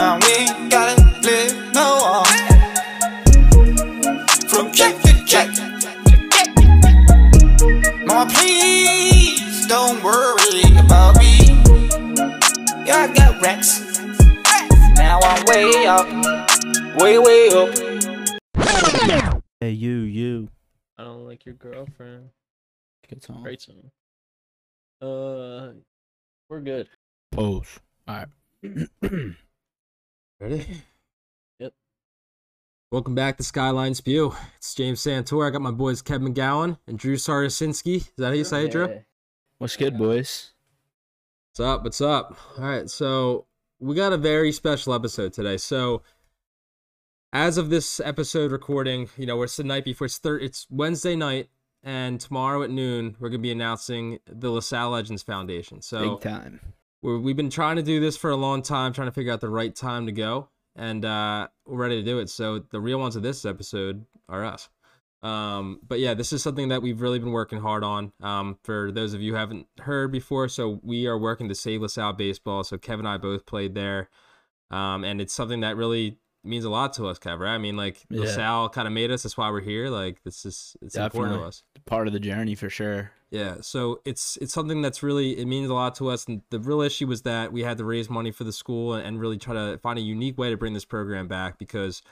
Now we ain't gotta live no more. From check to check. Mama, please don't worry about me. Yeah, I got racks. Now I'm way up, way, way up. Hey, you, you. I don't like your girlfriend. Good song. Great song. Uh, we're good. Pose. All right. Ready? Yep. Welcome back to Skyline Spew. It's James Santor. I got my boys Kevin McGowan and Drew Sarasinski. Is that how you say it, Drew? Yeah. What's good, boys? What's up? What's up? All right, so we got a very special episode today. So, as of this episode recording, you know, it's the night before. It's thir- It's Wednesday night, and tomorrow at noon, we're gonna be announcing the LaSalle Legends Foundation. So, Big time. We're, we've been trying to do this for a long time, trying to figure out the right time to go, and uh, we're ready to do it. So the real ones of this episode are us. Um, but yeah, this is something that we've really been working hard on. Um, for those of you who haven't heard before, so we are working to save LaSalle baseball. So Kevin and I both played there, um, and it's something that really means a lot to us, Kev. Right? I mean, like Yeah. LaSalle kind of made us. That's why we're here. Like this is it's important to us. Part of the journey for sure. Yeah, so it's it's something that's really it means a lot to us. And the real issue was that we had to raise money for the school and, and really try to find a unique way to bring this program back because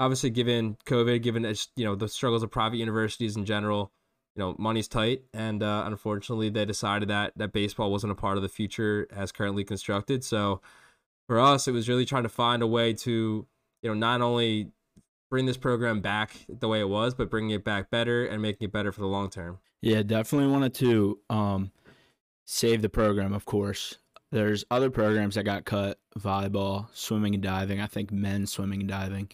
obviously given COVID, given you know the struggles of private universities in general, you know money's tight, and uh, unfortunately they decided that that baseball wasn't a part of the future as currently constructed. So for us, it was really trying to find a way to you know not only bring this program back the way it was, but bringing it back better and making it better for the long term. Yeah, definitely wanted to um save the program, of course. There's other programs that got cut, volleyball, swimming and diving, I think men's swimming and diving.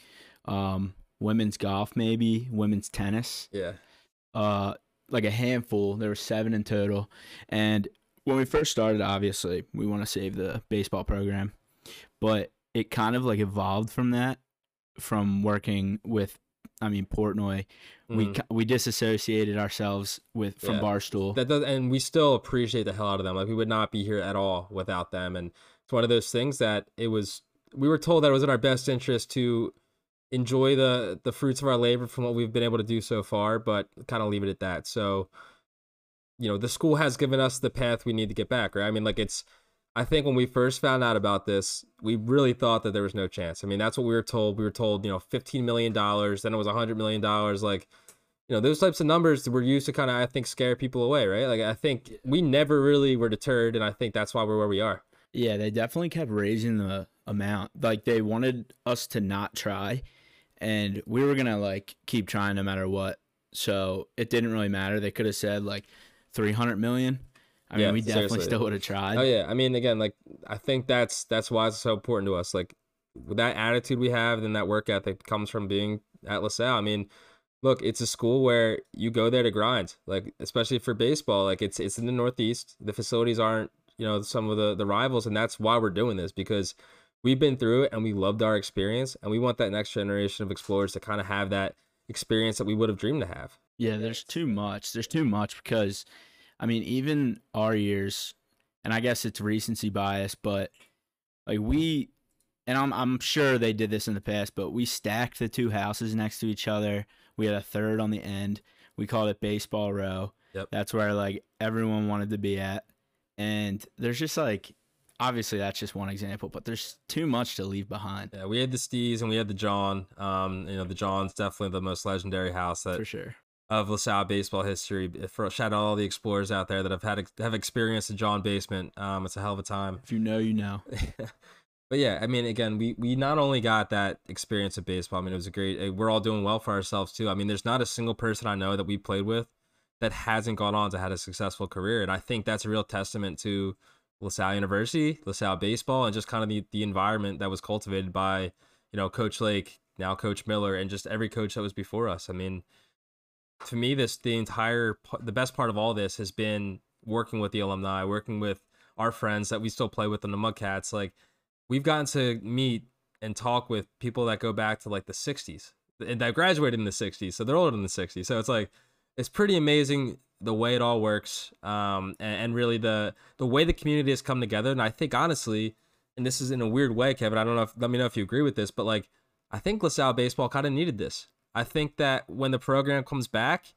Um women's golf maybe, women's tennis. Yeah. Uh like a handful. There were 7 in total. And when we first started, obviously, we want to save the baseball program. But it kind of like evolved from that from working with I mean Portnoy we Mhm. ki- we disassociated ourselves with from Yeah. Barstool. that does, and we still appreciate the hell out of them. Like we would not be here at all without them. And it's one of those things that it was. We were told that it was in our best interest to enjoy the the fruits of our labor from what we've been able to do so far, but kind of leave it at that. So, you know, the school has given us the path we need to get back. Right? I mean, like it's. I think when we first found out about this, we really thought that there was no chance. I mean, that's what we were told. We were told, you know, fifteen million dollars. Then it was hundred million dollars. Like you know those types of numbers were used to kind of i think scare people away right like i think we never really were deterred and i think that's why we're where we are yeah, they definitely kept raising the amount. Like they wanted us to not try, and we were gonna like keep trying no matter what. So it didn't really matter. They could have said like three hundred million. I mean, Yeah, we definitely seriously. still would have tried. oh yeah i mean again like i think that's that's why it's so important to us like with that attitude we have and that work ethic comes from being at lasalle i mean look it's a school where you go there to grind like especially for baseball like it's it's in the northeast the facilities aren't you know some of the the rivals and that's why we're doing this because we've been through it and we loved our experience and we want that next generation of explorers to kind of have that experience that we would have dreamed to have Yeah, there's too much. There's too much because, I mean, even our years, and I guess it's recency bias, but like we, and I'm I'm sure they did this in the past, but we stacked the two houses next to each other. We had a third on the end. We called it baseball row. Yep. That's where like everyone wanted to be at, and there's just like, obviously that's just one example, but there's too much to leave behind Yeah, we had the Stees and we had the John. Um, you know, the John's definitely the most legendary house that for sure. Of LaSalle baseball history. For shout out all the explorers out there that have had have experienced the John basement. Um, it's a hell of a time. If you know, you know. but yeah, I mean, again, we we not only got that experience of baseball. I mean, it was a great. eh, We're all doing well for ourselves too. I mean, there's not a single person I know that we played with that hasn't gone on to had a successful career, and I think that's a real testament to LaSalle University, LaSalle baseball, and just kind of the the environment that was cultivated by you know Coach Lake, now Coach Miller, and just every coach that was before us. I mean, to me, this the entire the best part of all this has been working with the alumni, working with our friends that we still play with in the Mudcats. Like we've gotten to meet and talk with people that go back to like the 60s and that graduated in the 60s, so they're older than the 60s. So it's like it's pretty amazing the way it all works, um, and, and really the the way the community has come together. And I think honestly, and this is in a weird way, Kevin. I don't know if let me know if you agree with this, but like I think LaSalle baseball kind of needed this. I think that when the program comes back,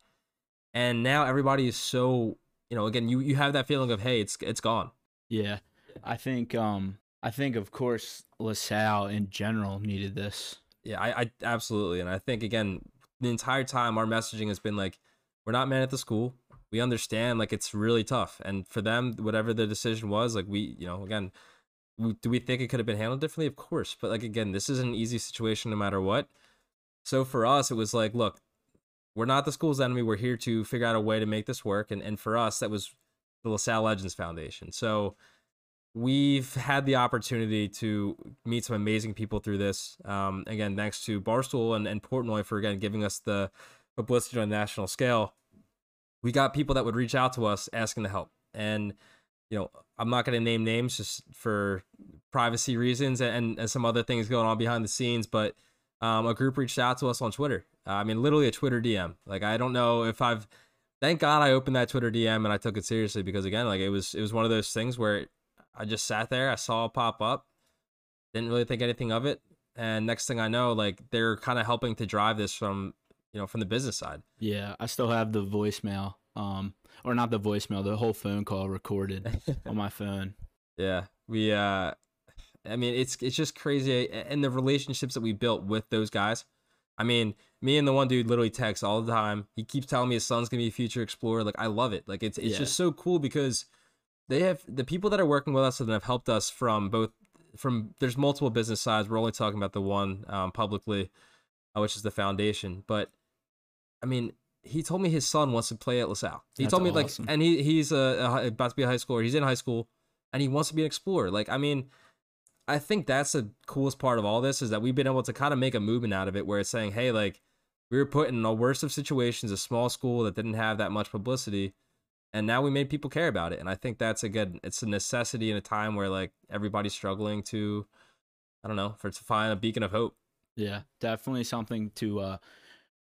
and now everybody is so you know again you you have that feeling of hey it's it's gone. Yeah, I think um I think of course LaSalle in general needed this. Yeah, I, I absolutely, and I think again the entire time our messaging has been like we're not mad at the school. We understand like it's really tough, and for them whatever the decision was, like we you know again. we- Do we think it could have been handled differently? Of course, but like again, this is an easy situation no matter what. So for us, it was like, look, we're not the school's enemy. We're here to figure out a way to make this work. And and for us, that was the LaSalle Legends Foundation. So we've had the opportunity to meet some amazing people through this. Um, again, thanks to Barstool and, and Portnoy for again giving us the publicity on a national scale. We got people that would reach out to us asking to help. And you know, I'm not going to name names just for privacy reasons and, and some other things going on behind the scenes, but um, a group reached out to us on Twitter. Uh, I mean, literally a Twitter DM. Like, I don't know if I've. Thank God I opened that Twitter DM and I took it seriously because again, like it was it was one of those things where I just sat there, I saw it pop up, didn't really think anything of it, and next thing I know, like they're kind of helping to drive this from you know from the business side. Yeah, I still have the voicemail, um, or not the voicemail, the whole phone call recorded on my phone. Yeah, we. uh I mean, it's it's just crazy, and the relationships that we built with those guys. I mean, me and the one dude literally text all the time. He keeps telling me his son's gonna be a future explorer. Like, I love it. Like, it's it's Yeah. just so cool because they have the people that are working with us and have helped us from both from. There's multiple business sides. We're only talking about the one um, publicly, uh, which is the foundation. But I mean, he told me his son wants to play at LaSalle. He That's told me awesome. like, and he he's uh, a about to be a high schooler. He's in high school, and he wants to be an explorer. Like, I mean, I think that's the coolest part of all this is that we've been able to kind of make a movement out of it, where it's saying, hey, like we were put in the worst of situations, a small school that didn't have that much publicity, and now we made people care about it. And I think that's a good. It's a necessity in a time where like everybody's struggling to, I don't know, for to find a beacon of hope. Yeah, definitely something to uh,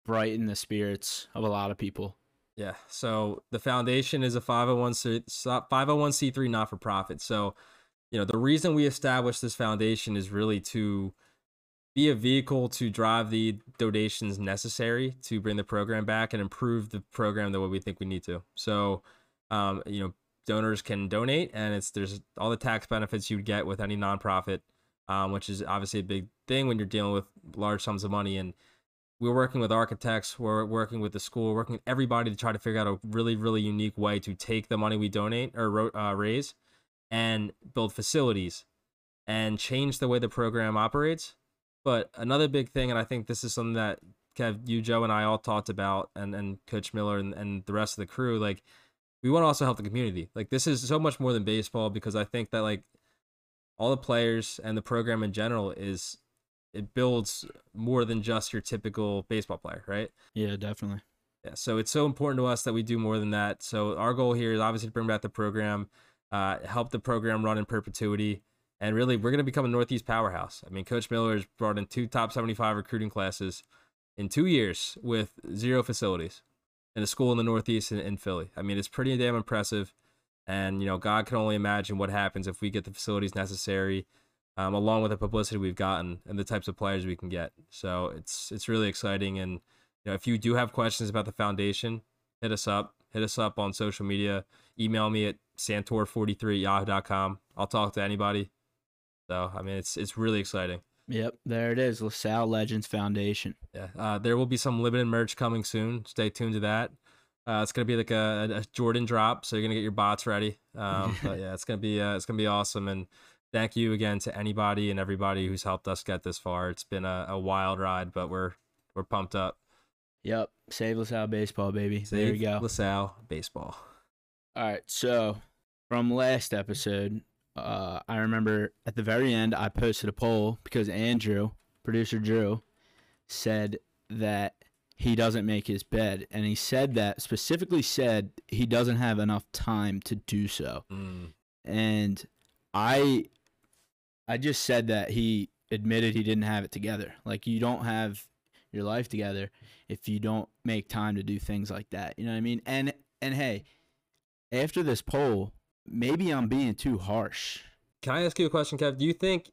brighten the spirits of a lot of people. Yeah. So the foundation is a 501c 501c3 not for profit. So, you know, the reason we established this foundation is really to be a vehicle to drive the donations necessary to bring the program back and improve the program the way we think we need to. So, um, you know, donors can donate and it's there's all the tax benefits you'd get with any nonprofit, um, which is obviously a big thing when you're dealing with large sums of money and we're working with architects we're working with the school working with everybody to try to figure out a really really unique way to take the money we donate or uh, raise and build facilities and change the way the program operates but another big thing and i think this is something that Kev, you joe and i all talked about and, and coach miller and, and the rest of the crew like we want to also help the community like this is so much more than baseball because i think that like all the players and the program in general is it builds more than just your typical baseball player, right? Yeah, definitely. Yeah. So it's so important to us that we do more than that. So our goal here is obviously to bring back the program, uh, help the program run in perpetuity, and really we're going to become a Northeast powerhouse. I mean, Coach Miller has brought in two top 75 recruiting classes in two years with zero facilities in a school in the Northeast in, in Philly. I mean, it's pretty damn impressive. And, you know, God can only imagine what happens if we get the facilities necessary um, along with the publicity we've gotten and the types of players we can get. So it's it's really exciting. And you know, if you do have questions about the foundation, hit us up. Hit us up on social media. Email me at santor43 at yahoo.com. I'll talk to anybody. So I mean, it's it's really exciting. Yep, there it is. LaSalle Legends Foundation. Yeah, uh, there will be some limited merch coming soon. Stay tuned to that. Uh, it's gonna be like a, a Jordan drop, so you're gonna get your bots ready. Um, but yeah, it's gonna be uh, it's gonna be awesome. And thank you again to anybody and everybody who's helped us get this far. It's been a, a wild ride, but we're we're pumped up. Yep, save LaSalle baseball, baby. there Save you go. LaSalle baseball. All right, so from last episode, uh, I remember at the very end I posted a poll because Andrew, producer Drew, said that he doesn't make his bed, and he said that specifically said he doesn't have enough time to do so, Mm, and I, I just said that he admitted he didn't have it together. Like you don't have your life together if you don't make time to do things like that. You know what I mean? And and hey, after this poll, maybe I'm being too harsh. can I ask you a question, Kev? Do you think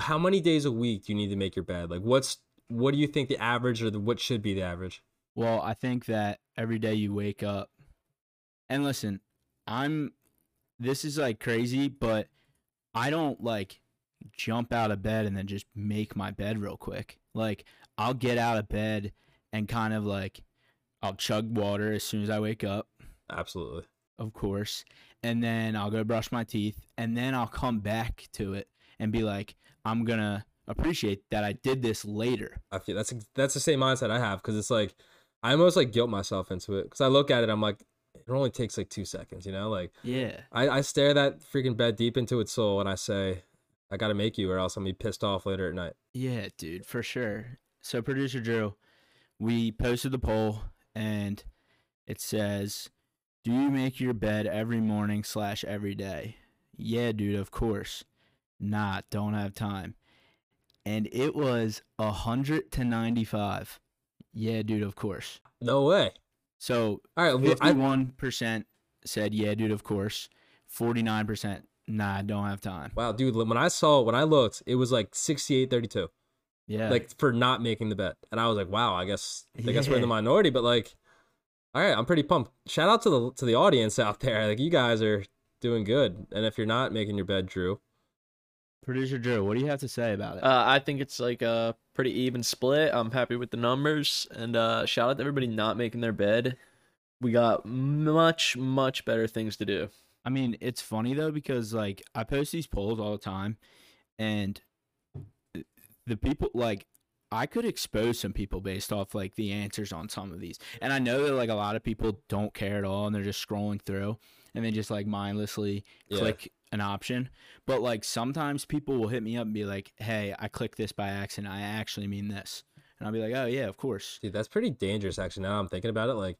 how many days a week do you need to make your bed? Like, what's what do you think the average or the, what should be the average? Well, I think that every day you wake up, and listen, I'm. This is like crazy, but I don't like jump out of bed and then just make my bed real quick. Like I'll get out of bed and kind of like I'll chug water as soon as I wake up, Absolutely. of course, and then I'll go brush my teeth, and then I'll come back to it and be like, I'm gonna appreciate that I did this later. I feel that's that's the same mindset I have because it's like I almost like guilt myself into it because I look at it, I'm like, it only takes like two seconds, you know, like. Yeah. I, I stare that freaking bed deep into its soul and I say, I gotta make you or else I'm gonna be pissed off later at night. Yeah, dude, for sure. So, producer Drew, we posted the poll and it says, "Do you make your bed every morning slash every day?" Yeah, dude, of course. Nah, don't have time. And it was a hundred to ninety-five. Yeah, dude, of course. No way. So All right, well, I, fifty-one percent said, "Yeah, dude, of course." Forty-nine percent, nah, don't have time. wow, dude, when I saw when I looked, it was like 68 32. Yeah, Like for not making the bet. And I was like, wow, I guess I guess we're in the minority, but like all right, I'm pretty pumped. Shout out to the to the audience out there. Like you guys are doing good. And if you're not making your bed, Drew, producer Drew, what do you have to say about it? Uh, I think it's like a pretty even split. I'm happy with the numbers, and uh, shout out to everybody not making their bed. We got much, much better things to do. I mean, it's funny though because like I post these polls all the time, and the people like I could expose some people based off like the answers on some of these, and I know that like a lot of people don't care at all and they're just scrolling through and they just like mindlessly Yeah. click an option. But like sometimes people will hit me up and be like, "Hey, I clicked this by accident. I actually mean this," and I'll be like, "Oh yeah, of course." dude, that's pretty dangerous actually. Now I'm thinking about it, like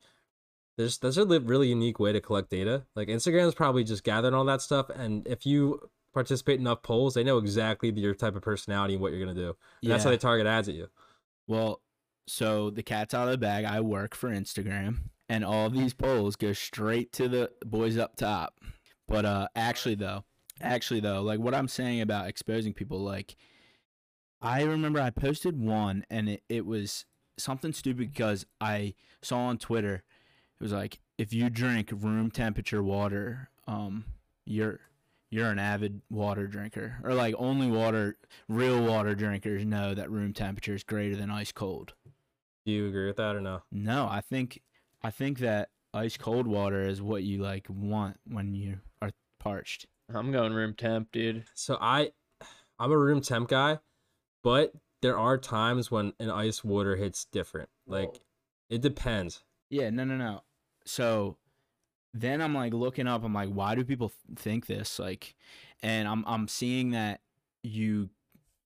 there's that's a really unique way to collect data. Like Instagram's probably just gathering all that stuff, and if you participate in enough polls, they know exactly your type of personality and what you're gonna do. And That's how they target ads at you. Well, so the cat's out of the bag. I work for Instagram, and all these polls go straight to the boys up top. But uh, actually, though, actually though, like what I'm saying about exposing people, like I remember I posted one, and it, it was something stupid because I saw on Twitter, it was like if you drink room temperature water, um, you're you're an avid water drinker, or like only water real water drinkers know that room temperature is greater than ice cold. Do you agree with that or no? No, I think I think that ice cold water is what you like want when you are parched. I'm going room temp, dude. So I, I'm a room temp guy, but there are times when an ice water hits different. Like it depends. Yeah, no, no, no. So then I'm like looking up. I'm like, why do people think this? Like, and I'm I'm seeing that you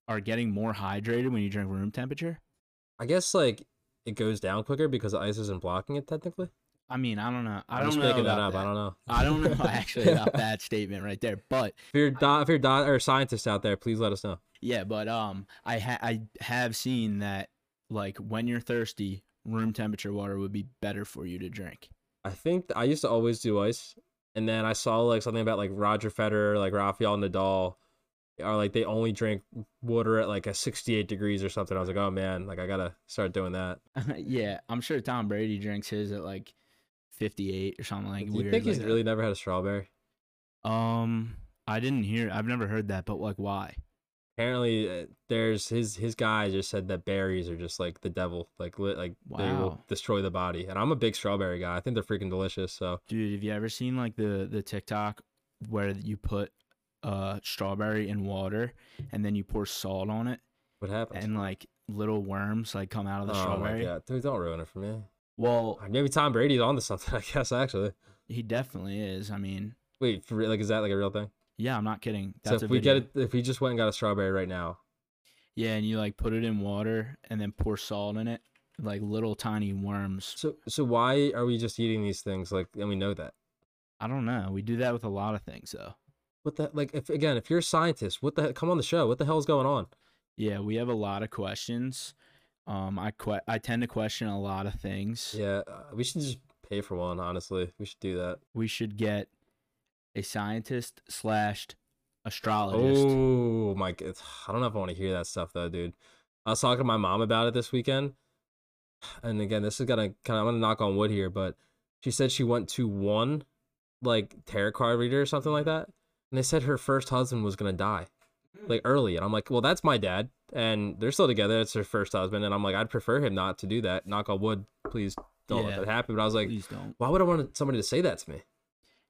are getting more hydrated when you drink room temperature. I guess like it goes down quicker because the ice isn't blocking it technically. I mean, I don't know. I I'm don't just know making that up. I don't know. I don't know actually about that statement right there, but If you're do- if you're do- or scientists out there, please let us know. Yeah, but um, I ha- I have seen that like when you're thirsty, room temperature water would be better for you to drink. I think I used to always do ice, and then I saw like something about like Roger Federer, like Rafael Nadal, are like they only drink water at like a 68 degrees or something. I was like, oh man, like I gotta start doing that. yeah, I'm sure Tom Brady drinks his at like 58 or something like Do you weird. think he's like really never had a strawberry? Um, I didn't hear. I've never heard that, but like, why? Apparently, uh, there's his his guy just said that berries are just like the devil, like lit, like they will destroy the body. And I'm a big strawberry guy. I think they're freaking delicious. So Dude, have you ever seen like the the TikTok where you put uh strawberry in water and then you pour salt on it what happens? and like little worms like come out of the oh strawberry? god, dude, don't ruin it for me. Well, Maybe Tom Brady's onto something. I guess actually. he definitely is. I mean, Wait, for real? Like, is that like a real thing? Yeah, I'm not kidding. That's so a if we video. get it, if we just went and got a strawberry right now, Yeah, and you like put it in water and then pour salt in it, like little tiny worms. so so why are we just eating these things? Like, and we know that. I don't know. We do that with a lot of things though. What the like? If again, if you're a scientist, what the heck- come on the show? What the hell is going on? Yeah, we have a lot of questions. Um, I que- I tend to question a lot of things. Yeah, uh, we should just pay for one. Honestly, we should do that. We should get a scientist slash astrologist. Oh my god. I don't know if I want to hear that stuff though, dude. I was talking to my mom about it this weekend. And again, this is gonna kind of I'm gonna knock on wood here, but she said she went to one like tarot card reader or something like that. And they said her first husband was gonna die. Like early. And I'm like, well, that's my dad. And they're still together. It's her first husband. And I'm like, I'd prefer him not to do that. Knock on wood, please don't Yeah. let that happen. But I was like, why would I want somebody to say that to me?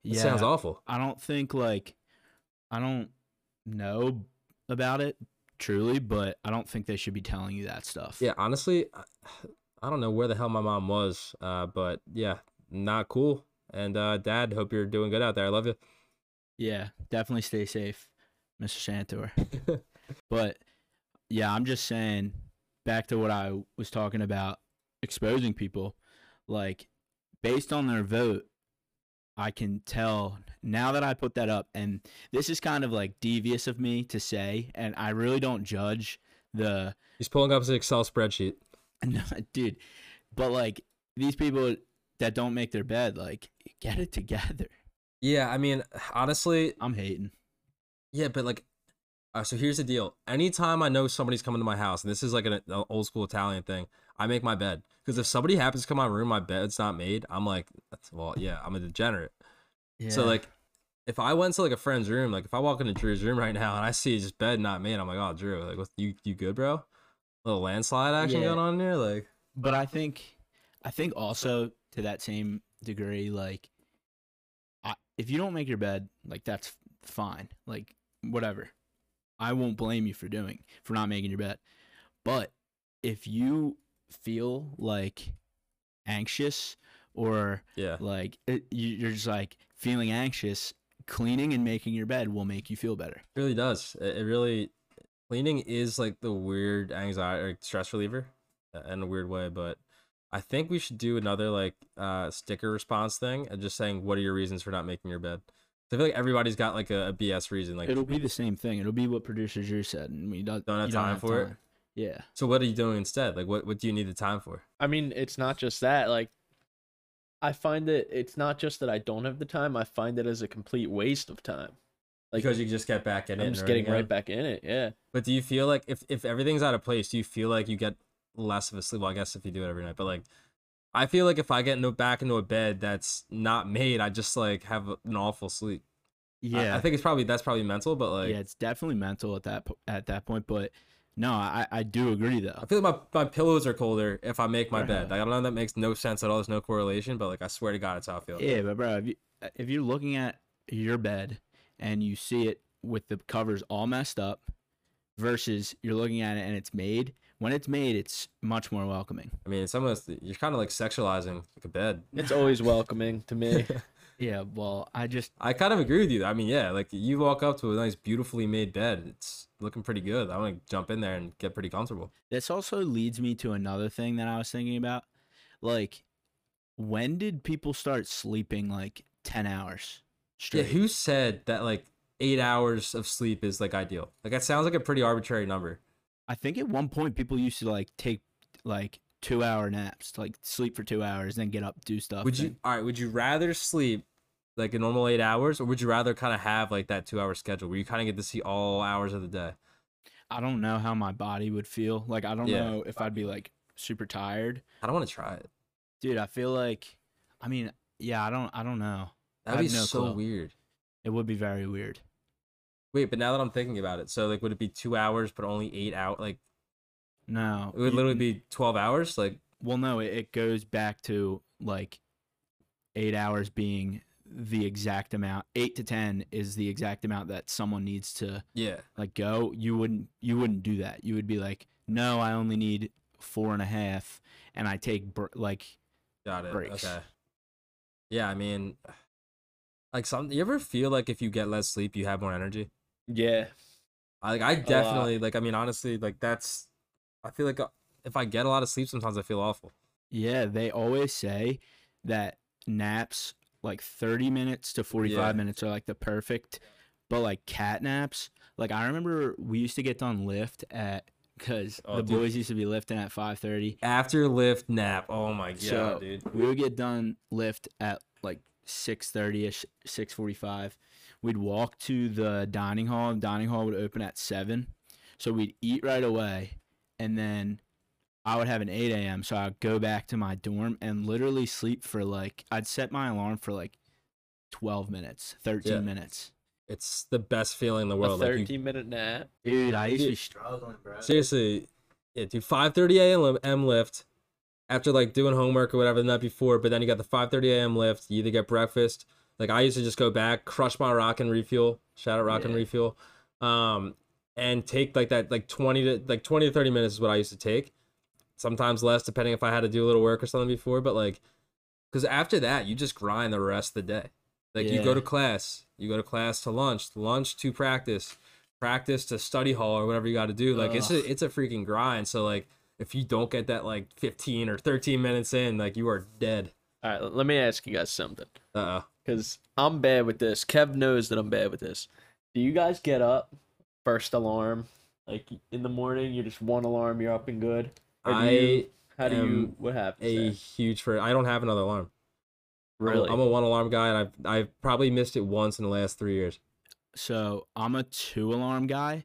It Yeah, sounds awful. I don't think like I don't know about it truly, but I don't think they should be telling you that stuff. Yeah, honestly, I, I don't know where the hell my mom was, uh, but yeah, not cool. And uh, Dad, hope you're doing good out there. I love you. Yeah, definitely stay safe, Mr. Santor. but yeah, I'm just saying back to what I was talking about exposing people like based on their vote I can tell now that I put that up and this is kind of like devious of me to say and I really don't judge the He's pulling up his Excel spreadsheet. No, dude. But like these people that don't make their bed, like get it together. Yeah, I mean, honestly, I'm hating. yeah, but like, uh, so here's the deal. Anytime I know somebody's coming to my house, and this is like an, an old school Italian thing, I make my bed. Because if somebody happens to come in my room, my bed's not made, I'm like, well, yeah, I'm a degenerate. Yeah. So like, if I went to like a friend's room, like if I walk into Drew's room right now and I see his bed not made, I'm like, oh, Drew, like, what, you you good, bro? little landslide action Yeah. going on there, like. but I think I think also to that same degree, like I, if you don't make your bed, like that's fine. Like whatever. I won't blame you for doing for not making your bed. But if you feel like anxious or Yeah. like it, you- you're just like feeling anxious cleaning and making your bed will make you feel better It really does. It, it really cleaning is like the weird anxiety or stress reliever uh, in a weird way, but I think we should do another like uh sticker response thing and just saying what are your reasons for not making your bed. I feel like everybody's got like a, a BS reason. Like it'll be the same thing it'll be what producer drew said and we don't, Don't have time for it? Time. yeah so what are you doing instead? Like what, what do you need the time for? I mean, it's not just that. Like, I find that it's not just that I don't have the time. I find it as a complete waste of time. Like, because you just get back in it. I'm just getting everything right back in it. Yeah. But do you feel like if if everything's out of place, do you feel like you get less of a sleep? Well, I guess if you do it every night, but like I feel like if I get no back into a bed that's not made, I just like have an awful sleep. I- yeah I, think it's probably that's probably mental, but like yeah it's definitely mental at that po- at that point but no i i do agree though I feel like my, my pillows are colder if I make my bed. Like, I don't know that makes no sense at all. There's no correlation, but like I swear to God, it's how I feel. yeah but bro if, you, if you're looking at your bed and you see it with the covers all messed up versus you're looking at it and it's made when it's made it's much more welcoming I mean, it's almost you're kind of like sexualizing like a bed. It's always welcoming to me. yeah well i just I kind of agree with you. I mean, yeah, like you walk up to a nice, beautifully made bed. It's looking pretty good. I want to jump in there and get pretty comfortable. This also leads me to another thing that I was thinking about. Like, when did people start sleeping like 10 hours straight? Yeah, who said that like eight hours of sleep is like ideal? Like that sounds like a pretty arbitrary number. I think at one point people used to like take like two hour naps, like sleep for two hours, then get up, do stuff. Would you then- all right? Would you rather sleep like a normal eight hours, or would you rather kind of have like that two hour schedule where you kind of get to see all hours of the day? I don't know how my body would feel. Like, I don't Yeah. know if I'd be like super tired. I don't want to try it. Dude, I feel like, I mean, yeah, I don't, I don't know. That'd be no so clue. weird. It would be very weird. Wait, but now that I'm thinking about it, so like, would it be two hours but only eight out? Like, No. it would you- literally be twelve hours. Like, Well, no, it, it goes back to like eight hours being the exact amount. Eight to ten is the exact amount that someone needs to yeah, like go. You wouldn't you wouldn't do that. You would be like, no, I only need four and a half, and I take br- like got it. Breaks. Okay. Yeah, I mean, like some. You ever feel like if you get less sleep, you have more energy? yeah. I like I definitely like I mean honestly like that's I feel like uh, if I get a lot of sleep sometimes I feel awful. yeah. They always say that naps like thirty minutes to forty five Yeah. minutes are like the perfect, but like cat naps. Like I remember we used to get done lift at because Oh, the dude. boys used to be lifting at five thirty. After lift nap. Oh my god, So dude. we would get done lift at like six thirty ish, six forty five. we'd walk to the dining hall. Dining hall would open at seven, so we'd eat right away, and then I would have an eight a.m. So I'd go back to my dorm and literally sleep for like I'd set my alarm for like twelve minutes, thirteen Yeah. minutes. It's the best feeling in the A world. Like you, 13 minute nap. Dude, I used to be struggling, bro. seriously, yeah, do 5:30 a.m. M lift after like doing homework or whatever the night before, but then you got the 5:30 a.m. lift. You either get breakfast. Like I used to just go back, crush my Rockin' Refuel. Shout out Rockin' Refuel. Um, and take like that like 20 to like 20 to 30 minutes is what I used to take. Sometimes less, depending if I had to do a little work or something before. But like, because after that, you just grind the rest of the day. Like you go to class, you go to class to lunch, lunch to practice, practice to study hall or whatever you got to do. Like it's a it's a freaking grind. So like if you don't get that like 15 or 13 minutes in, like you are dead. All right, let me ask you guys something. Uh uh Because I'm bad with this. Kev knows that I'm bad with this. Do you guys get up first alarm? Like in the morning, you're just one alarm, you're up and good? Or do I you, how do you, am what happens? a there? huge for I don't have another alarm. I'm a- Really? I'm a one alarm guy and I've I've probably missed it once in the last three years. So I'm a two alarm guy,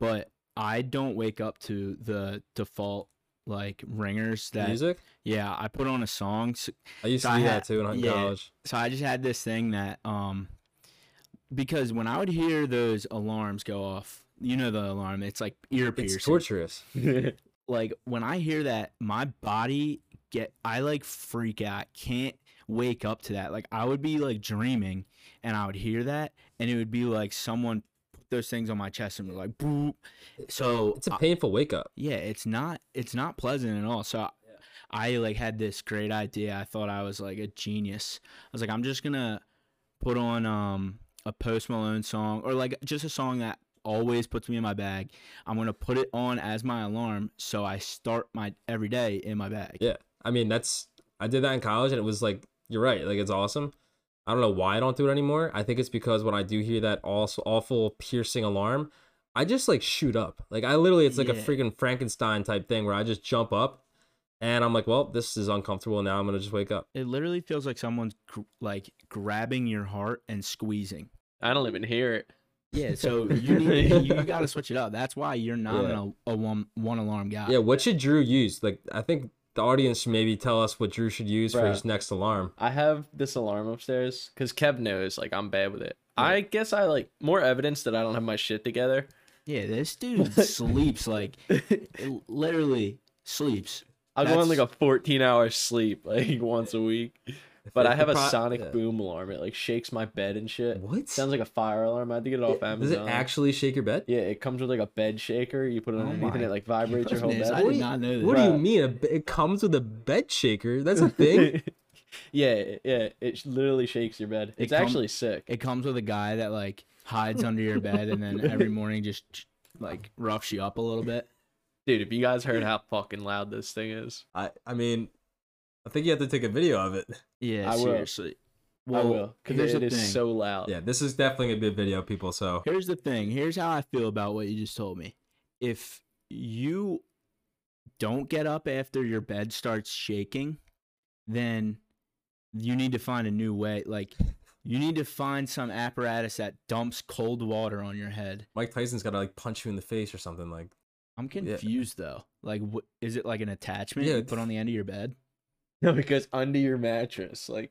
but I don't wake up to the default like ringers that Music? yeah, I put on a song. So, I used So to I do had- that too in yeah. college. so I just had this thing that um because when I would hear those alarms go off, you know the alarm, it's like ear piercing. It's torturous. like when I hear that, my body get I like freak out. Can't wake up to that. Like I would be like dreaming and I would hear that and it would be like someone put those things on my chest and was like boop. So It's a painful wake up. yeah, it's not it's not pleasant at all. So I- I like had this great idea. I thought I was like a genius. I was like, I'm just gonna put on um a Post Malone song or like just a song that always puts me in my bag. I'm gonna put it on as my alarm so I start my every day in my bag. Yeah. I mean, that's I did that in college and it was like you're right. Like it's awesome. I don't know why I don't do it anymore. I think it's because when I do hear that also awful piercing alarm, I just like shoot up. Like I literally it's like a freaking Frankenstein type thing where I just jump up and I'm like, well, this is uncomfortable now. I'm going to just wake up. It literally feels like someone's gr- like grabbing your heart and squeezing. I don't even hear it. Yeah, so you need you got to switch it up. That's why you're not Yeah. a, a one one alarm guy. Yeah, what should Drew use? Like I think the audience should maybe tell us what Drew should use for his next alarm. I have this alarm upstairs because Kev knows like I'm bad with it. I guess I like more evidence that I don't have my shit together. Yeah, this dude sleeps like literally sleeps. I'll go on like a 14 hour sleep like once a week. But I have a pro- sonic yeah. boom alarm. It like shakes my bed and shit. What? Sounds like a fire alarm. I had to get it off Amazon. Does it actually shake your bed? Yeah, it comes with like a bed shaker. You put it Oh underneath and it like vibrates your whole bed. I What did do you- not know that. What do you mean? A be- It comes with a bed shaker. That's a thing. yeah, yeah, it literally shakes your bed. It It's actually sick. It comes with a guy that like hides under your bed and then every morning just like roughs you up a little bit. Dude, if you guys heard how fucking loud this thing is, I I mean, I think you have to take a video of it. Yeah, I will. seriously. I will because here's it the is thing. so loud. Yeah, this is definitely a good video, people. So Here's the thing. Here's how I feel about what you just told me. If you don't get up after your bed starts shaking, then you need to find a new way. Like you need to find some apparatus that dumps cold water on your head. Mike Tyson's got to like punch you in the face or something. Like, I'm confused though. Like, wh- is it like an attachment Yeah, you put on the end of your bed? No, because under your mattress, like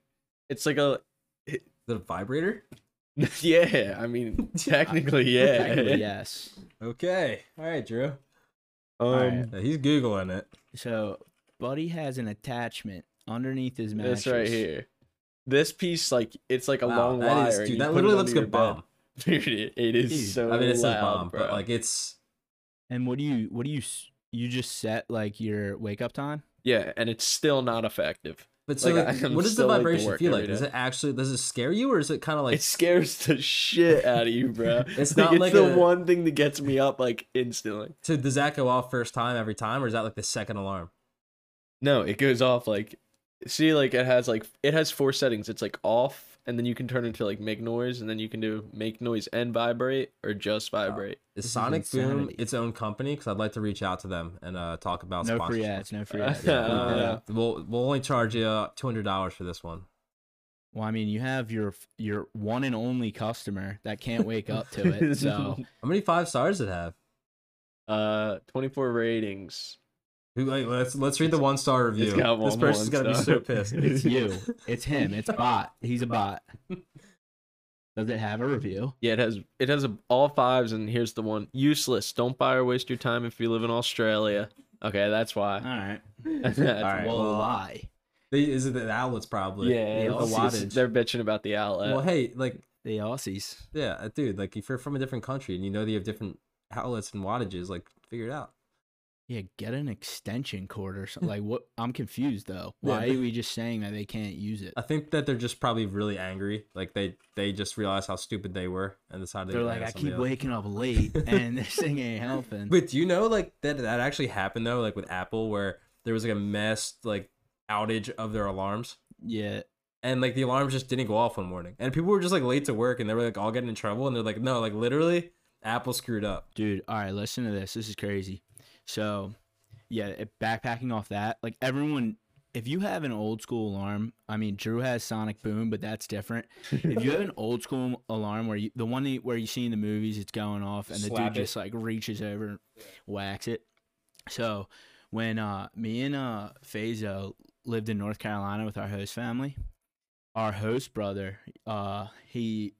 it's like a is it a vibrator? yeah. I mean, technically, yeah. Technically, yes. Okay, all right, Drew. Um, Alright. He's googling it. So, Buddy has an attachment underneath his mattress. this right here. This piece, like, it's like a Wow, long that wire. is- dude, that literally looks your like a bomb. Dude, it- it is Dude, so I mean, it's says loud, bomb, bro. but like it's And what do you what do you s- you just set like your wake up time? Yeah, and it's still not effective. But so, Like, like, what does the still late to vibration feel like? Does it actually does it scare you, or is it kind of like it scares the shit out of you, bro. It's Like, not it's like the a- one thing that gets me up like instantly. so? Does that go off first time every time, or is that like the second alarm? No, it goes off like see like it has like it has four settings. It's like off and then you can turn it to like make noise and then you can do make noise and vibrate or just vibrate. Is This is Sonic Boom its own company? Because I'd like to reach out to them and uh, talk about No free sponsorship. ads, no free ads. Yeah, Bleep uh, out. We'll we'll only charge you two hundred dollars for this one. Well, I mean, you have your your one and only customer that can't wake up to it. So How many five stars did it have? Uh, 24 ratings. Who- Like, let's let's read the one star review. It's got this one- person's gonna be so pissed. it's you. It's him. It's bot. He's a bot. Does it have a review? Yeah, it has it has a, all fives, and here's the one: useless. Don't buy or waste your time if you live in Australia. Okay, that's why. right. That's All right, Well, well, why? They, is it the outlets probably? Yeah, Yeah, the the wattage. wattage. They're bitching about the outlet. Well, hey, like, The Aussies. yeah, dude, like if you're from a different country and you know that you have different outlets and wattages, like, figure it out. Yeah, get an extension cord or something. Hmm. Like what? I'm confused though. Why they- are we just saying that they can't use it? I think that they're just probably really angry. Like they they just realized how stupid they were and decided They're like, I keep else. waking up late and this thing ain't helping. But do you know like that that actually happened though, like with Apple, where there was like a mass like outage of their alarms, Yeah, and like the alarms just didn't go off one morning, and people were just like late to work, and they were like all getting in trouble, and they're like, no, like literally, Apple screwed up. dude. All right, listen to this. This is crazy. So, yeah, it, backpacking off that, like everyone, if you have an old school alarm, I mean, Drew has Sonic Boom, but that's different. if you have an old school alarm where you, the one that, where you see in the movies, it's going off, and the dude it. just like reaches over, and whacks it. So, when uh me and uh Fazo lived in North Carolina with our host family, our host brother, uh, he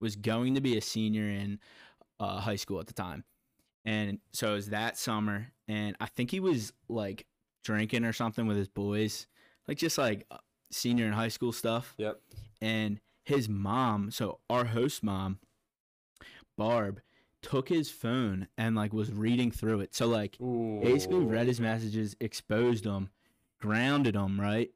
was going to be a senior in uh, high school at the time. And so it was that summer, and I think he was like drinking or something with his boys, like just like uh, senior in high school stuff. Yep. And his mom, so our host mom, Barb, took his phone and like was reading through it. So like basically read his messages, exposed him, grounded him, right?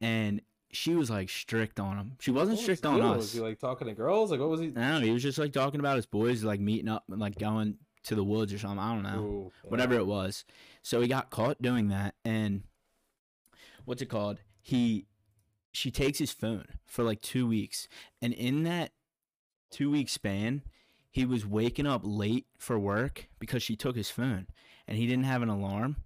And she was like strict on him. She wasn't strict on us. Was he like talking to girls? Like what was he? I don't know. He was just like talking about his boys, like meeting up and like going to the woods or something. I don't know. Whatever it was. So he got caught doing that. And what's it called? He, she takes his phone for like two weeks. And in that two week span, he was waking up late for work because she took his phone and he didn't have an alarm.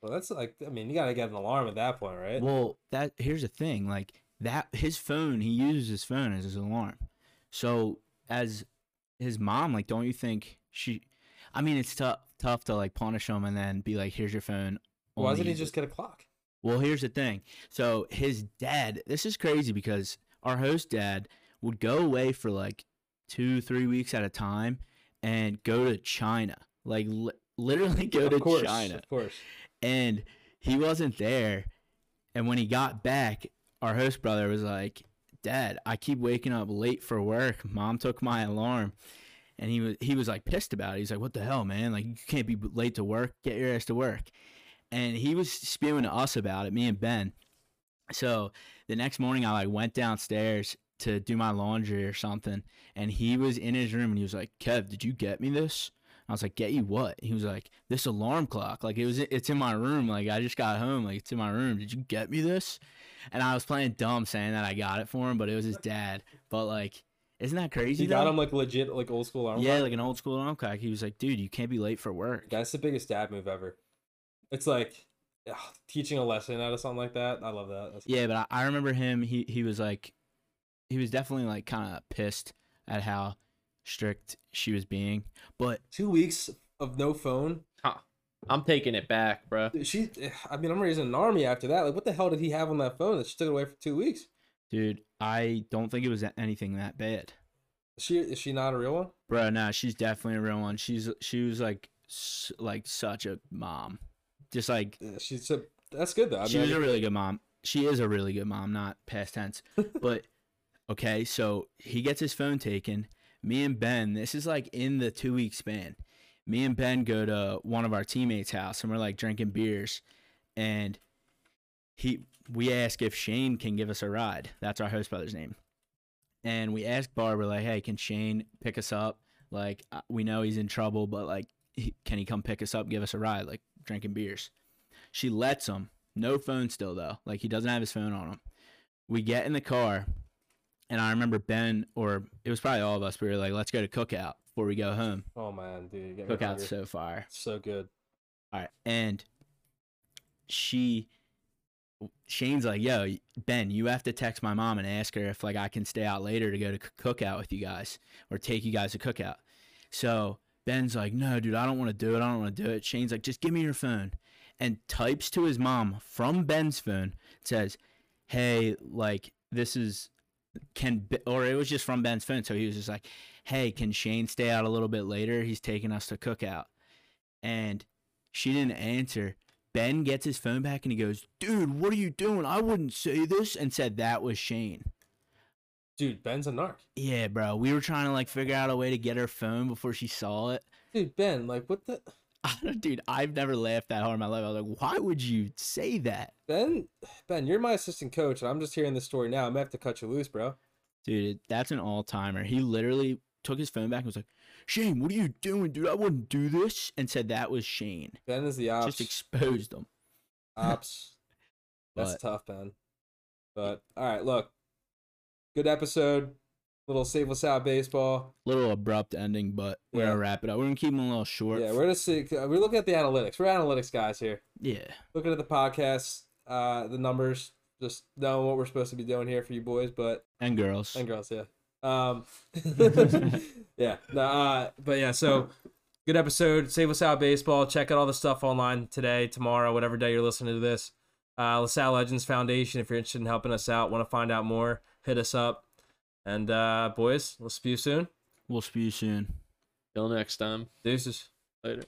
Well, that's like I mean, you gotta get an alarm at that point, right? Well, that here's the thing, like that his phone, he uses his phone as his alarm. So as his mom, like, don't you think she? I mean, it's tough tough to like punish him and then be like, "Here's your phone." Why doesn't he just get a clock? Well, here's the thing. So his dad, this is crazy because our host dad would go away for like two, three weeks at a time and go to China, like li- literally go to of course, China of course. and he wasn't there. And when he got back, our host brother was like, "Dad, I keep waking up late for work. Mom took my alarm." And he was he was like pissed about it. He's like, "What the hell, man? Like you can't be late to work. Get your ass to work." And he was spewing to us about it, me and Ben. So the next morning, I like went downstairs to do my laundry or something, and he was in his room and he was like, "Kev, did you get me this?" I was like, "Get you what?" He was like, "This alarm clock. Like it was, it's in my room. Like I just got home. Like it's in my room. Did you get me this?" And I was playing dumb, saying that I got it for him, but it was his dad. But like, isn't that crazy? He got though? him like legit, like old school alarm. yeah, clock? like an old school alarm clock. He was like, "Dude, you can't be late for work." That's the biggest dad move ever. It's like ugh, teaching a lesson out of something like that. I love that. That's Yeah, but I, I remember him. He he was like, he was definitely like kind of pissed at how strict she was being. But two weeks of no phone. I'm taking it back, bro. She, eh, I mean, I'm raising an army after that. Like, what the hell did he have on that phone that she took it away for two weeks? Dude, I don't think it was anything that bad. Is she is she not a real one? Bro, nah, she's definitely a real one. She's she was like like such a mom, just like Yeah, She's a, that's good though. I she mean, was a really good mom. She is a really good mom, not past tense. but okay, so he gets his phone taken. Me and Ben, this is like in the two week span. Me and Ben go to one of our teammates' house and we're like drinking beers, and he we ask if Shane can give us a ride. That's our host brother's name. And we asked Barbara like, "Hey, can Shane pick us up? Like, uh, we know he's in trouble, but like, he, can he come pick us up, give us a ride, like drinking beers?" She lets him. No phone still though. Like he doesn't have his phone on him. We get in the car, and I remember Ben, or it was probably all of us. We were like, "Let's go to Cookout before we go home." Oh man, dude, Cookout's so fire. so good. All right, and she, Shane's like, "Yo, Ben, you have to text my mom and ask her if like I can stay out later to go to cookout with you guys or take you guys to cookout." So Ben's like, "No, dude, I don't want to do it. I don't want to do it." Shane's like, "Just give me your phone," and types to his mom from Ben's phone. Says, "Hey, like this is can or it was just from Ben's phone. So he was just like, "Hey, can Shane stay out a little bit later? He's taking us to cookout." And she didn't answer. Ben gets his phone back and he goes, "Dude, what are you doing? I wouldn't say this." And said that was Shane. Dude, Ben's a narc. Yeah, bro. We were trying to like figure out a way to get her phone before she saw it. Dude, Ben, like what the Dude, I've never laughed that hard in my life. I was like, "Why would you say that?" Ben Ben, you're my assistant coach, and I'm just hearing this story now. I'm gonna have to cut you loose, bro. Dude, that's an all timer. He literally took his phone back and was like, Shane, what are you doing, dude? I wouldn't do this. And said that was Shane. Ben is the ops. Just exposed him. ops. That's But- tough, Ben. But all right, look. Good episode. Little save us out baseball. Little abrupt ending, but we're Yeah. gonna wrap it up. We're gonna keep them a little short. Yeah, we're just see, we're looking at the analytics. We're analytics guys here. yeah. Looking at the podcast, uh, the numbers, just knowing what we're supposed to be doing here for you boys, but And girls. and girls, yeah. Um, yeah, no, uh, but yeah. So good episode. Save us out baseball. Check out all the stuff online today, tomorrow, whatever day you're listening to this. Uh, LaSalle Legends Foundation. If you're interested in helping us out, want to find out more, hit us up. And uh, boys, we'll see you soon. We'll speak you soon. Till next time. Deuces. Later.